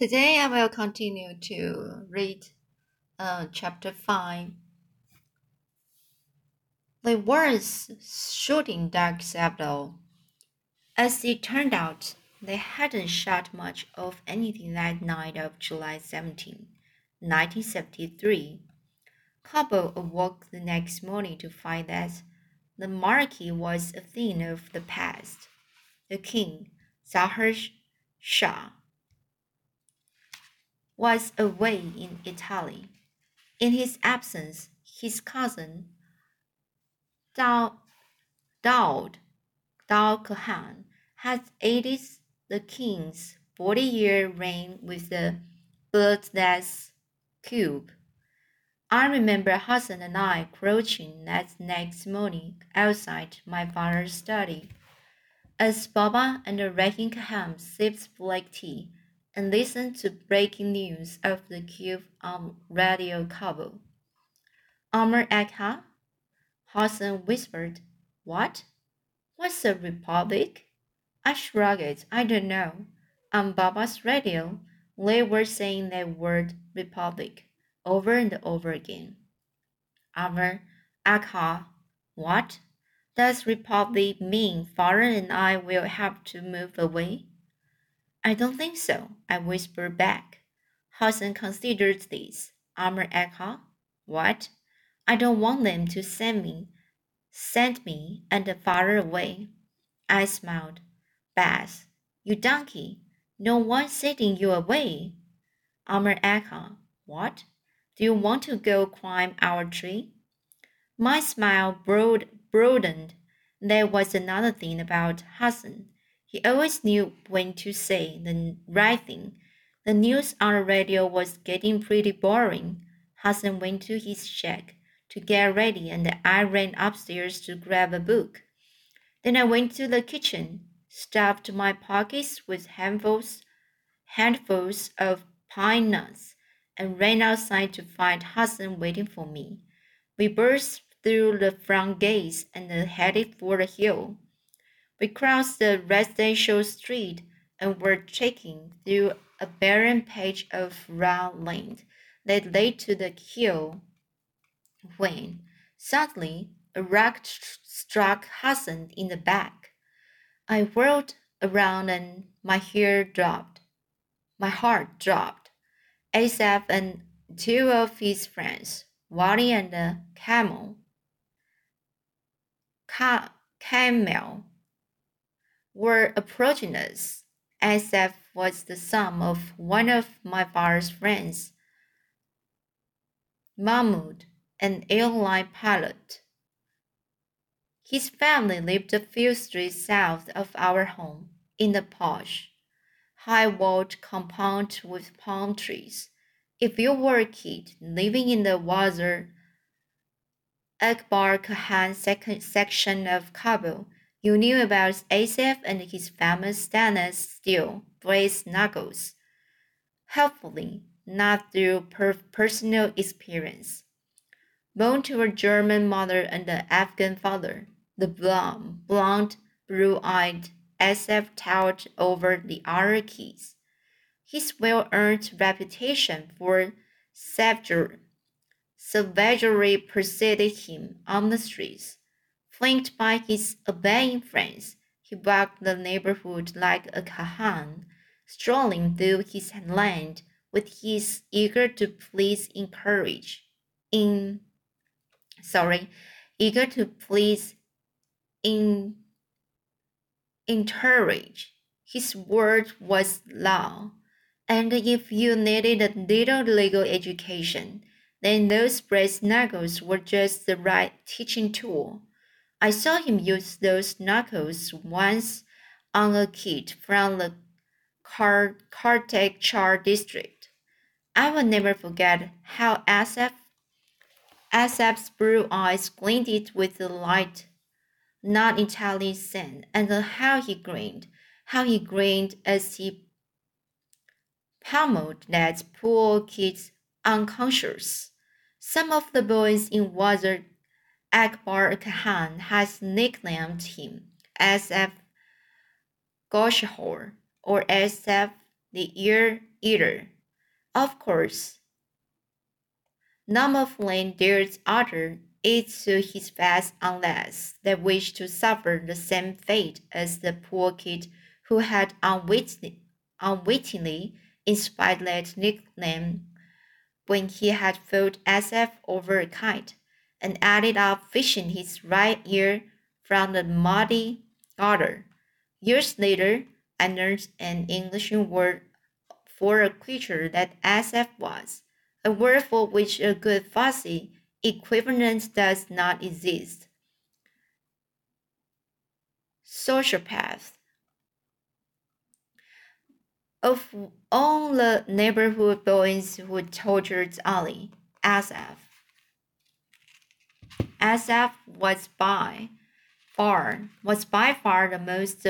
Today I will continue to read uh, chapter 5. The were shooting Dark Sabbath. As it turned out, they hadn't shot much of anything that night of July 17, 1973. Kabul awoke the next morning to find that the monarchy was a thing of the past. The king, Zahir Shah, was away in Italy. In his absence, his cousin Daud, Daud Khan had aided the king's 40 year reign with the bloodless coup. I remember Hassan and I crouching that next morning outside my father's study. As Baba and Rahim Khan sipped black tea, and listened to breaking news of the coup on um, Radio Kabul. Amir agha? Hassan whispered. What? What's a republic? I shrugged. I don't know. On Baba's radio, they were saying that word republic over and over again. Amir agha, what? Does republic mean father and I will have to move away? I don't think so, I whispered back. Hassan considered this. Amir agha, what? I don't want them to send me, send me and father away. I smiled. Bas, you donkey, no one's sending you away. Amir agha, what? Do you want to go climb our tree? My smile broad, broadened. There was another thing about Hassan. He always knew when to say the right thing. The news on the radio was getting pretty boring. Hassan went to his shack to get ready, and I ran upstairs to grab a book. Then I went to the kitchen, stuffed my pockets with handfuls, handfuls of pine nuts, and ran outside to find Hassan waiting for me. We burst through the front gates and headed for the hill. We crossed the residential street and were trekking through a barren patch of raw land that led to the hill when suddenly a rock struck Hassan in the back. I whirled around and my hair dropped. My heart dropped. Assef and two of his friends, Wali and the Kamal, Ka- Kamal, were approaching us. Assef was the son of one of my father's friends, Mahmoud, an airline pilot. His family lived a few streets south of our home in a posh, high walled compound with palm trees. If you were a kid living in the Wazir Akbar Khan section of Kabul, you knew about Assef and his famous stainless steel brass knuckles. Hopefully, not through per personal experience. Born to a German mother and an Afghan father, the blonde, blonde, blue-eyed Assef towered over the other kids. His well-earned reputation for savagery preceded him on the streets Flanked by his obeying friends, he walked the neighborhood like a Khan, strolling through his land with his eager to please encourage in sorry, eager to please in encourage. His word was law, and if you needed a little legal education, then those brass knuckles were just the right teaching tool. I saw him use those knuckles once on a kid from the Karteh-Char district. I will never forget how Assef, Assef's blue eyes glinted with the light not entirely seen, and how he grinned, how he grinned as he pummeled that poor kid's unconscious. Some of the boys in Wazir Akbar Khan has nicknamed him Assef Goshkhor or Assef the ear eater. Of course, none of Lane dared utter it to his face unless they wish to suffer the same fate as the poor kid who had unwittingly, unwittingly inspired that nickname when he had filled Assef over a kite and ended up fishing his right ear from the muddy gutter. Years later, I learned an English word for a creature that Assef was, a word for which a good Farsi equivalent does not exist. Sociopath. Of all the neighborhood boys who tortured Ali, Assef. Assef was by far was by far the most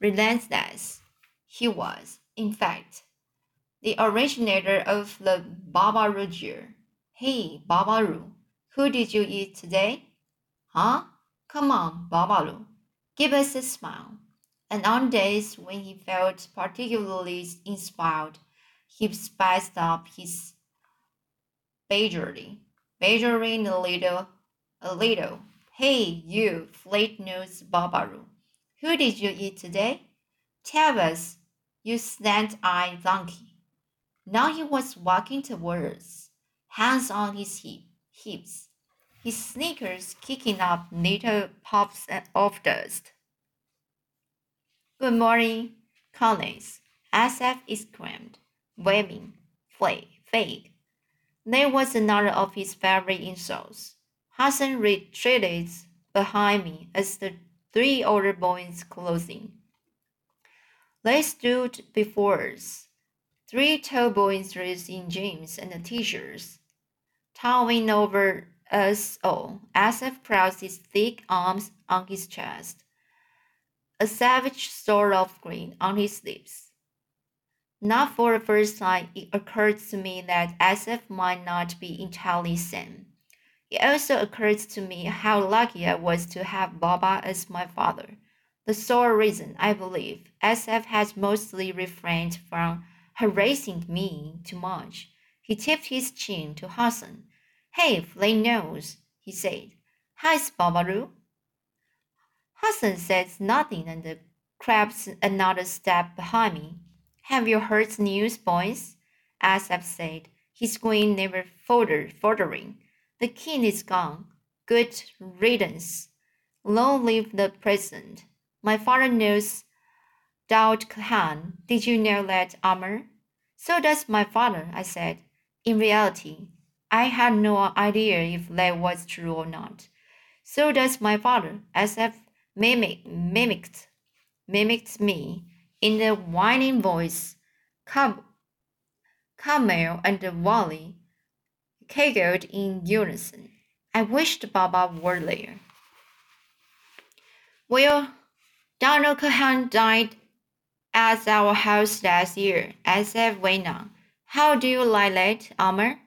relentless. He was, in fact, the originator of the Babalu jeer. Hey, Babalu, who did you eat today? Huh? Come on, Babalu, give us a smile and on days when he felt particularly inspired, he spiced up his badgering, badgering a little, a uh, little. Hey, you flat-nosed Babalu, who did you eat today? Tell us, you slant-eyed donkey. Now he was walking towards, hands on his hip, hips, his sneakers kicking up little puffs of dust. Good morning, colleagues, Assef exclaimed, waving fake. There was another of his favorite insults. Hassan retreated behind me as the three older boys closed in. They stood before us, three tall boys dressed in jeans and t-shirts, towering over us all. Assef crossed his thick arms on his chest a savage sort of grin on his lips. Not for the first time it occurred to me that Assef might not be entirely sane. It also occurred to me how lucky I was to have Baba as my father. The sole reason, I believe, Assef has mostly refrained from harassing me too much. He tipped his chin to Hassan. Hey, flame nose, he said. Hi, Babalu. Hassan says nothing and crept another step behind me. Have you heard news, boys? Assef said, his grin never faltering. The king is gone. Good riddance. Long live the present. My father knows Daud Khan. Did you know that, Amir? So does my father, I said. In reality, I had no idea if that was true or not. So does my father, mimic, mimicked, mimicked me in the whining voice. Cam, Kamal and Wali giggled in unison. I wished Baba were there. Well, Daud Khan died at our house last year, I said went on. How do you like that, Amir?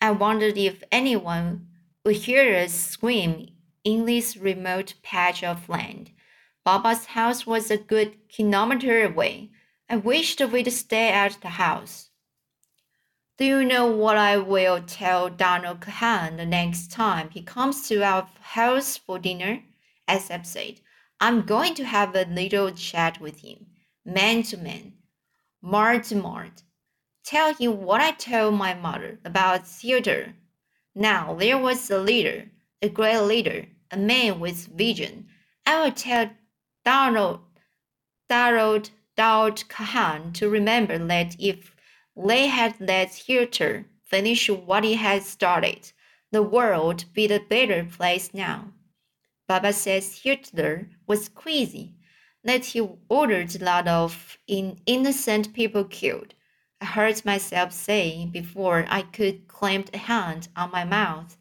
I wondered if anyone would hear us scream in this remote patch of land. Baba's house was a good kilometer away. I wished we'd stay at the house. Do you know what I will tell Daud Khan the next time he comes to our house for dinner? Assef said. I'm going to have a little chat with him, man to man, mard to mard. Tell him what I told my mother about Hitler. Now there was a leader, a great leader, a man with vision. I will tell Daud, Donald, Daud Khan to remember that if they had let Hitler finish what he had started, the world would be a better place now. Baba says Hitler was crazy, that he ordered a lot of innocent people killed. I heard myself say before I could clamp a hand on my mouth.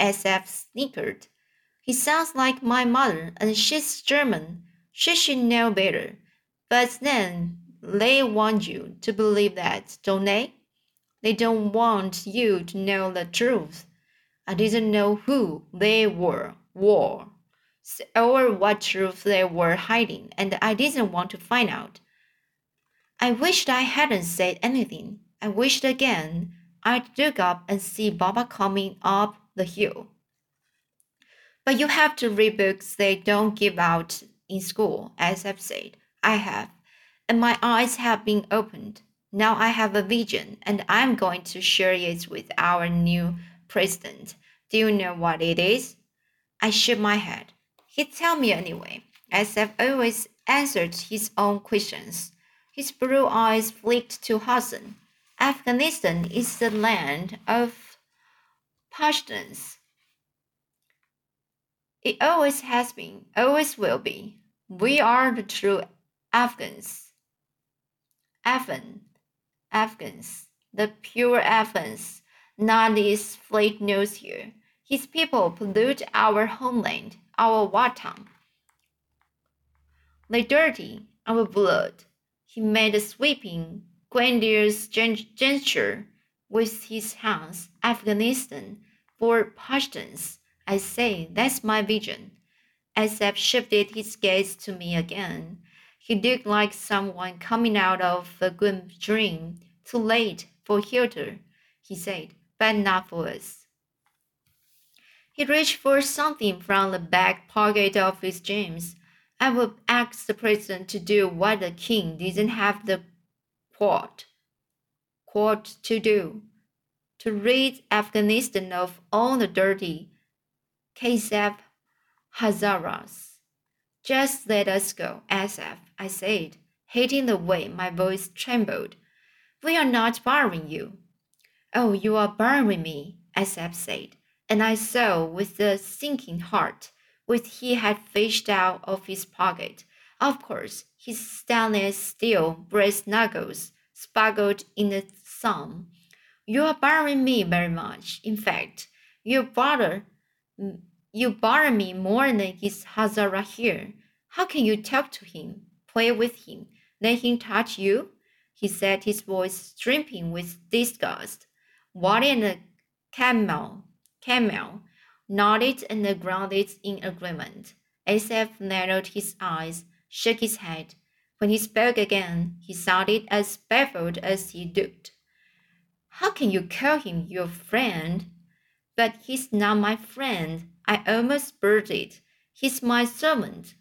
Assef snickered. He sounds like my mother, and she's German. She should know better. But then they want you to believe that, don't they? They don't want you to know the truth. I didn't know who they were, war, or what truth they were hiding, and I didn't want to find out. I wished I hadn't said anything. I wished again I'd look up and see Baba coming up the hill. But you have to read books they don't give out in school, Assef said. I have, and my eyes have been opened. Now I have a vision, and I'm going to share it with our new president. Do you know what it is? I shook my head. He'd tell me anyway, Assef always answered his own questions. His blue eyes flicked to Hassan. Afghanistan is the land of Pashtuns. It always has been, always will be. We are the true Afghans. Afghan, Afghans, the pure Afghans, not these fake news here. His people pollute our homeland, our Watan. They dirty our blood. He made a sweeping, grandiose gesture with his hands. Afghanistan for Pashtuns. I say, that's my vision. Assef shifted his gaze to me again. He looked like someone coming out of a grim dream. Too late for Hitler, he said, but not for us. He reached for something from the back pocket of his jeans. I would ask the president to do what the king didn't have the court, court to do, to rid Afghanistan of all the dirty kasseef Hazaras. Just let us go, Assef, I said, hating the way my voice trembled. We are not bothering you. Oh, you are bothering me, Assef said, and I saw with a sinking heart which he had fished out of his pocket. Of course, his stainless steel brass knuckles sparkled in the sun. You are bothering me very much. In fact, you bother you bother me more than his Hazara here. How can you talk to him, play with him, let him touch you? He said, his voice dripping with disgust. Wali and Kamal, Kamal nodded and grounded in agreement. Assef narrowed his eyes, shook his head. When he spoke again, he sounded as baffled as he looked. How can you call him your friend? But he's not my friend. I almost it. He's my servant.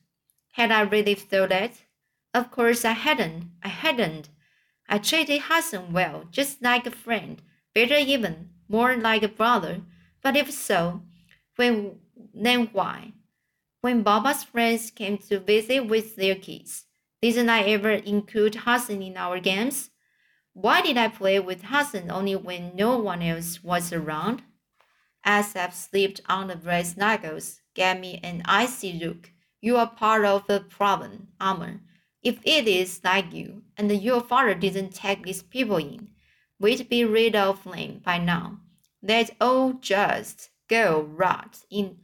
Had I really thought that? Of course I hadn't. I hadn't. I treated Hassan well, just like a friend, better even, more like a brother. But if so, when, then why? When Baba's friends came to visit with their kids, didn't I ever include Hassan in our games? Why did I play with Hassan only when no one else was around? Assef slipped on the brass knuckles, gave me an icy look. You are part of the problem, Amir. If it is like you, and your father didn't take these people in, we'd be rid of them by now. Let all just go rot in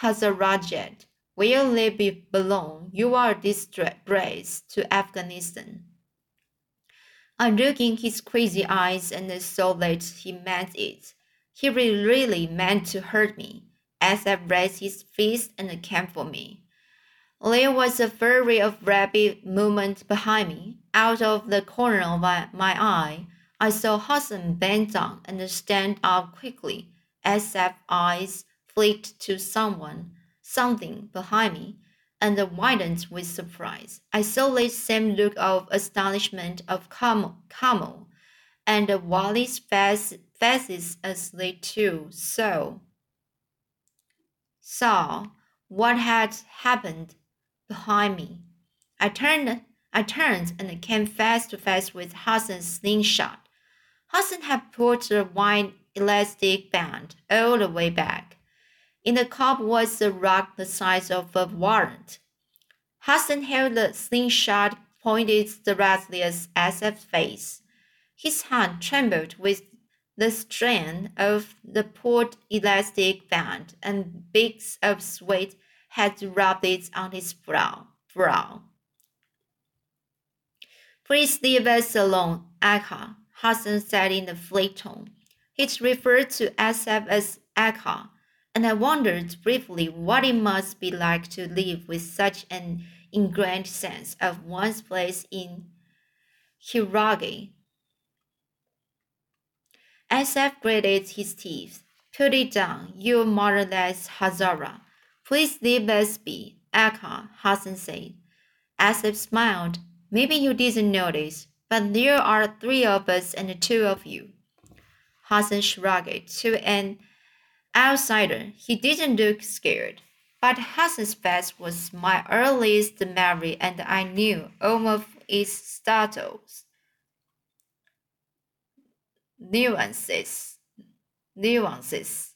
Hazarajat, where they be belong. You are a disgrace to Afghanistan. I looked in his crazy eyes and saw that he meant it. He really meant to hurt me, as I raised his fist and came for me. There was a flurry of rapid movement behind me. Out of the corner of my, my eye, I saw Hassan bend down and stand up quickly, as if eyes flicked to someone, something behind me, and widened with surprise. I saw the same look of astonishment of Kamal and Wali's face faces as they too saw saw what had happened behind me. I turned I turned and came face to face with Hassan's slingshot. Hassan had put the wide elastic band all the way back. In the cup was a rock the size of a walnut. Hassan held the slingshot pointed directly at Assef's face. His hand trembled with the strain of the pulled elastic band and beads of sweat had rubbed it on his brow. brow. Please leave us alone, Agha, Hassan said in a flat tone. It referred to Assef as Agha, and I wondered briefly what it must be like to live with such an ingrained sense of one's place in hierarchy. Assef gritted his teeth. Put it down, you motherless Hazara. Please leave us be, Agha, Hassan said. Assef smiled. Maybe you didn't notice, but there are three of us and two of you. Hassan shrugged. To an outsider, he didn't look scared. But Hassan's face was my earliest memory, and I knew all of its status. Nuances, nuances,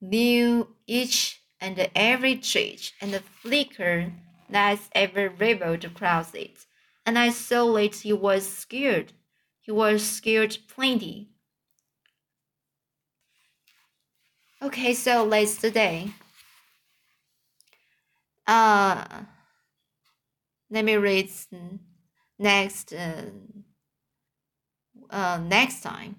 knew each and every twitch and flicker that's ever rippled across it, and I saw that he was scared. He was scared plenty. Okay, so let's today. Uh, let me read next uh, uh, next time.